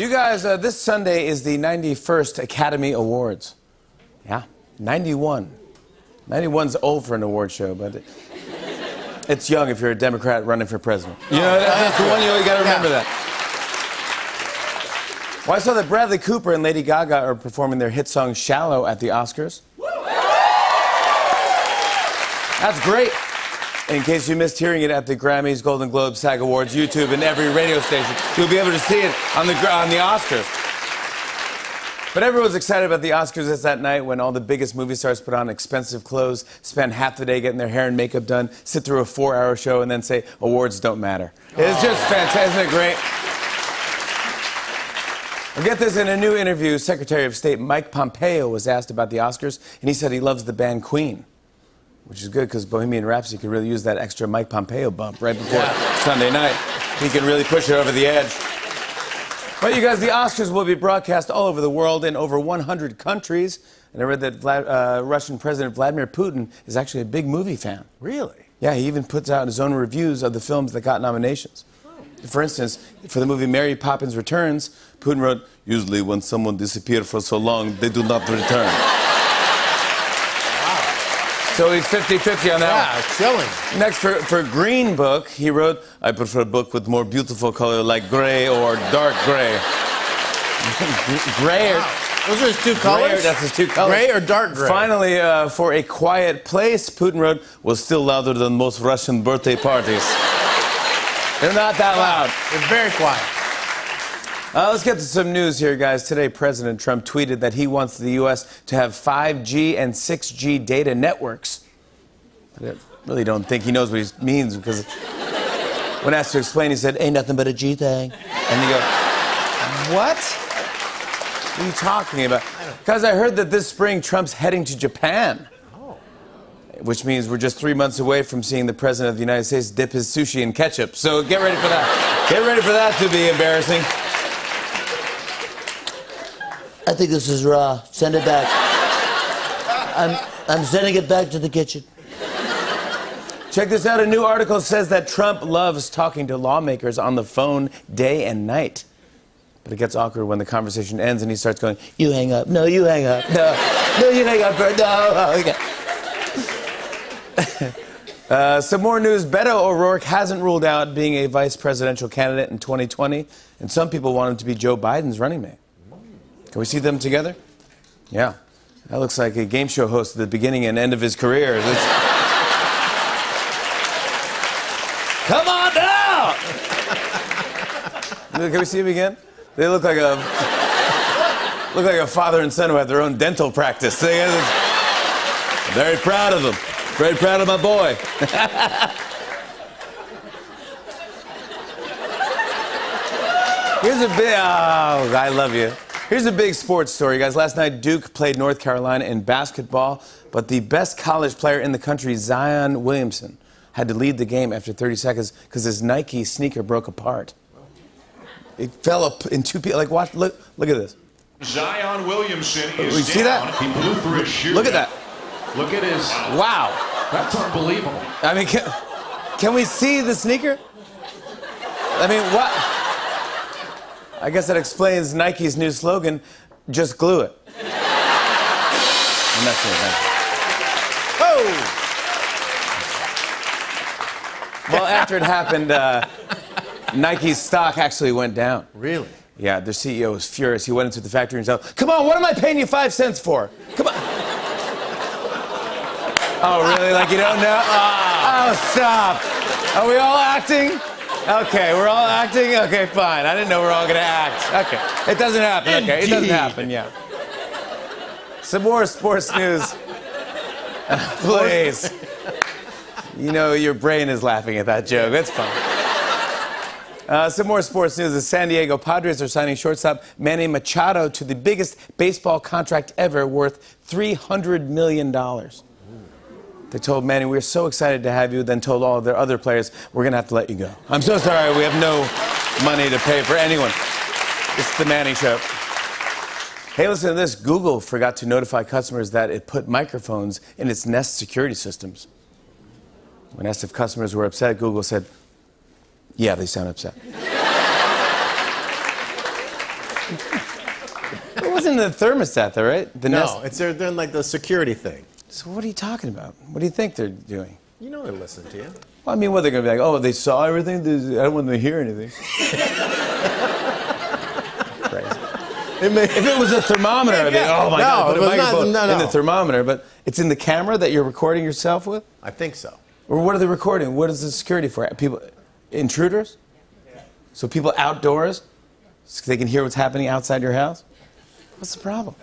You guys, uh, this Sunday is the 91st Academy Awards. Yeah, 91. 91's old for an award show, but it, it's young if you're a Democrat running for president. You know, that's the one you got to remember that. Well, I saw that Bradley Cooper and Lady Gaga are performing their hit song Shallow at the Oscars. That's great. In case you missed hearing it at the Grammys, Golden Globes, SAG Awards, YouTube, and every radio station, you'll be able to see it on the, on the Oscars. But everyone's excited about the Oscars. It's that night when all the biggest movie stars put on expensive clothes, spend half the day getting their hair and makeup done, sit through a four hour show, and then say, awards don't matter. It's just fantastic. Great? Well, get this in a new interview, Secretary of State Mike Pompeo was asked about the Oscars, and he said he loves the band Queen which is good because Bohemian Rhapsody could really use that extra Mike Pompeo bump right before yeah. Sunday night. He can really push it over the edge. But you guys, the Oscars will be broadcast all over the world in over 100 countries. And I read that Vlad, uh, Russian President Vladimir Putin is actually a big movie fan. Really? Yeah, he even puts out his own reviews of the films that got nominations. For instance, for the movie Mary Poppins Returns, Putin wrote, Usually when someone disappears for so long, they do not return. So he's 50-50 on that yeah, one. chilling. Next, for, for Green Book, he wrote, I prefer a book with more beautiful color like gray or dark gray. gray wow. Those are his two colors? Gray, that's his two colors. Gray or dark gray? Finally, uh, for A Quiet Place, Putin wrote, was still louder than most Russian birthday parties. They're not that loud. They're very quiet. Uh, let's get to some news here, guys. Today, President Trump tweeted that he wants the U.S. to have 5G and 6G data networks. I really don't think he knows what he means because when asked to explain, he said, Ain't nothing but a G thing. And you go, What? What are you talking about? Because I heard that this spring Trump's heading to Japan. Oh. Which means we're just three months away from seeing the President of the United States dip his sushi in ketchup. So get ready for that. Get ready for that to be embarrassing. I think this is raw. Send it back. I'm, I'm sending it back to the kitchen. Check this out. A new article says that Trump loves talking to lawmakers on the phone day and night. But it gets awkward when the conversation ends and he starts going, You hang up. No, you hang up. No, no, you hang up. No. Okay. uh, some more news. Beto O'Rourke hasn't ruled out being a vice presidential candidate in 2020, and some people want him to be Joe Biden's running mate. Can we see them together? Yeah. That looks like a game show host at the beginning and end of his career. Come on down! Can we see him again? They look like a look like a father and son who have their own dental practice. Very proud of them. Very proud of my boy. Here's a bit. Oh, I love you. Here's a big sports story, guys. Last night, Duke played North Carolina in basketball, but the best college player in the country, Zion Williamson, had to lead the game after 30 seconds because his Nike sneaker broke apart. It fell up in two pieces. Like, watch, look, look at this. Zion Williamson oh, is you see down. that? He blew through his shoe. Look at that. Look at his. Wow. That's unbelievable. I mean, can, can we see the sneaker? I mean, what? I guess that explains Nike's new slogan, just glue it. I'm messing with Oh! Well, after it happened, uh, Nike's stock actually went down. Really? Yeah, their CEO was furious. He went into the factory and said, Come on, what am I paying you five cents for? Come on. oh, really? Like you don't know? Oh, stop. Are we all acting? Okay, we're all acting? Okay, fine. I didn't know we are all gonna act. Okay. It doesn't happen. Okay, it doesn't happen, yeah. Some more sports news. Please. You know, your brain is laughing at that joke. That's fine. Uh, some more sports news. The San Diego Padres are signing shortstop Manny Machado to the biggest baseball contract ever, worth $300 million. They told Manny, we're so excited to have you, then told all of their other players, we're going to have to let you go. I'm so sorry, we have no money to pay for anyone. It's the Manny Show. Hey, listen to this. Google forgot to notify customers that it put microphones in its Nest security systems. When asked if customers were upset, Google said, yeah, they sound upset. It wasn't the thermostat, though, right? The Nest- No, it's they're doing like the security thing. So what are you talking about? What do you think they're doing? You know they listen to you. Well, I mean, what they're gonna be like? Oh, they saw everything. I don't want them to hear anything. Crazy. It may, If it was a thermometer, I'd be, oh my No, god, put it a not- microphone no, in the thermometer. But it's in the camera that you're recording yourself with, I think so. or what are they recording? What is the security for? People, intruders. So people outdoors, so they can hear what's happening outside your house. What's the problem?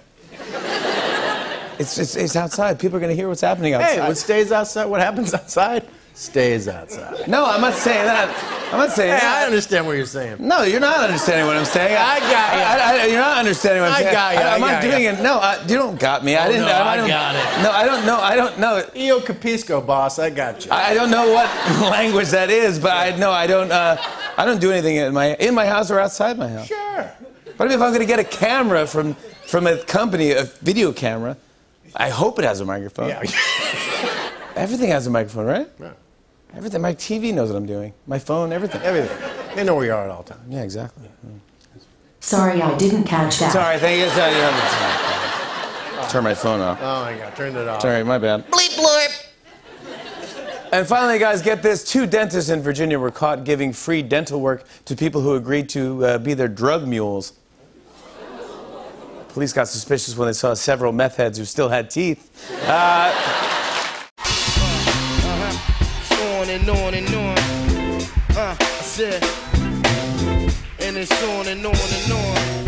It's, it's, it's outside. People are going to hear what's happening outside. Hey, what stays outside? What happens outside stays outside. no, I'm not saying that. I'm not saying Hey, that. I understand what you're saying. No, you're not understanding what I'm saying. I got ya. I, I, you're not understanding what I'm saying. I saying. got ya, I I'm not doing it. No, I, you don't got me. I didn't. no, I don't, got it. No, I don't know. I don't know. Eo Capisco, boss, I got you. I don't know what language that is, but I know I don't. Uh, I don't do anything in my in my house or outside my house. sure. What if I'm going to get a camera from from a company, a video camera? I hope it has a microphone. Yeah. Everything has a microphone, right? Yeah. Everything. My TV knows what I'm doing. My phone, everything. Everything. They know where you are at all times. Yeah, exactly. Sorry, I didn't catch that. Sorry, thank you. Sorry, you have- Turn my phone off. Oh my God, turned it off. Sorry, my bad. Bleep blurp. And finally, guys, get this. Two dentists in Virginia were caught giving free dental work to people who agreed to uh, be their drug mules. Police got suspicious when they saw several meth heads who still had teeth. Uh, on and on and on. Uh, I said, and it's on and on and on.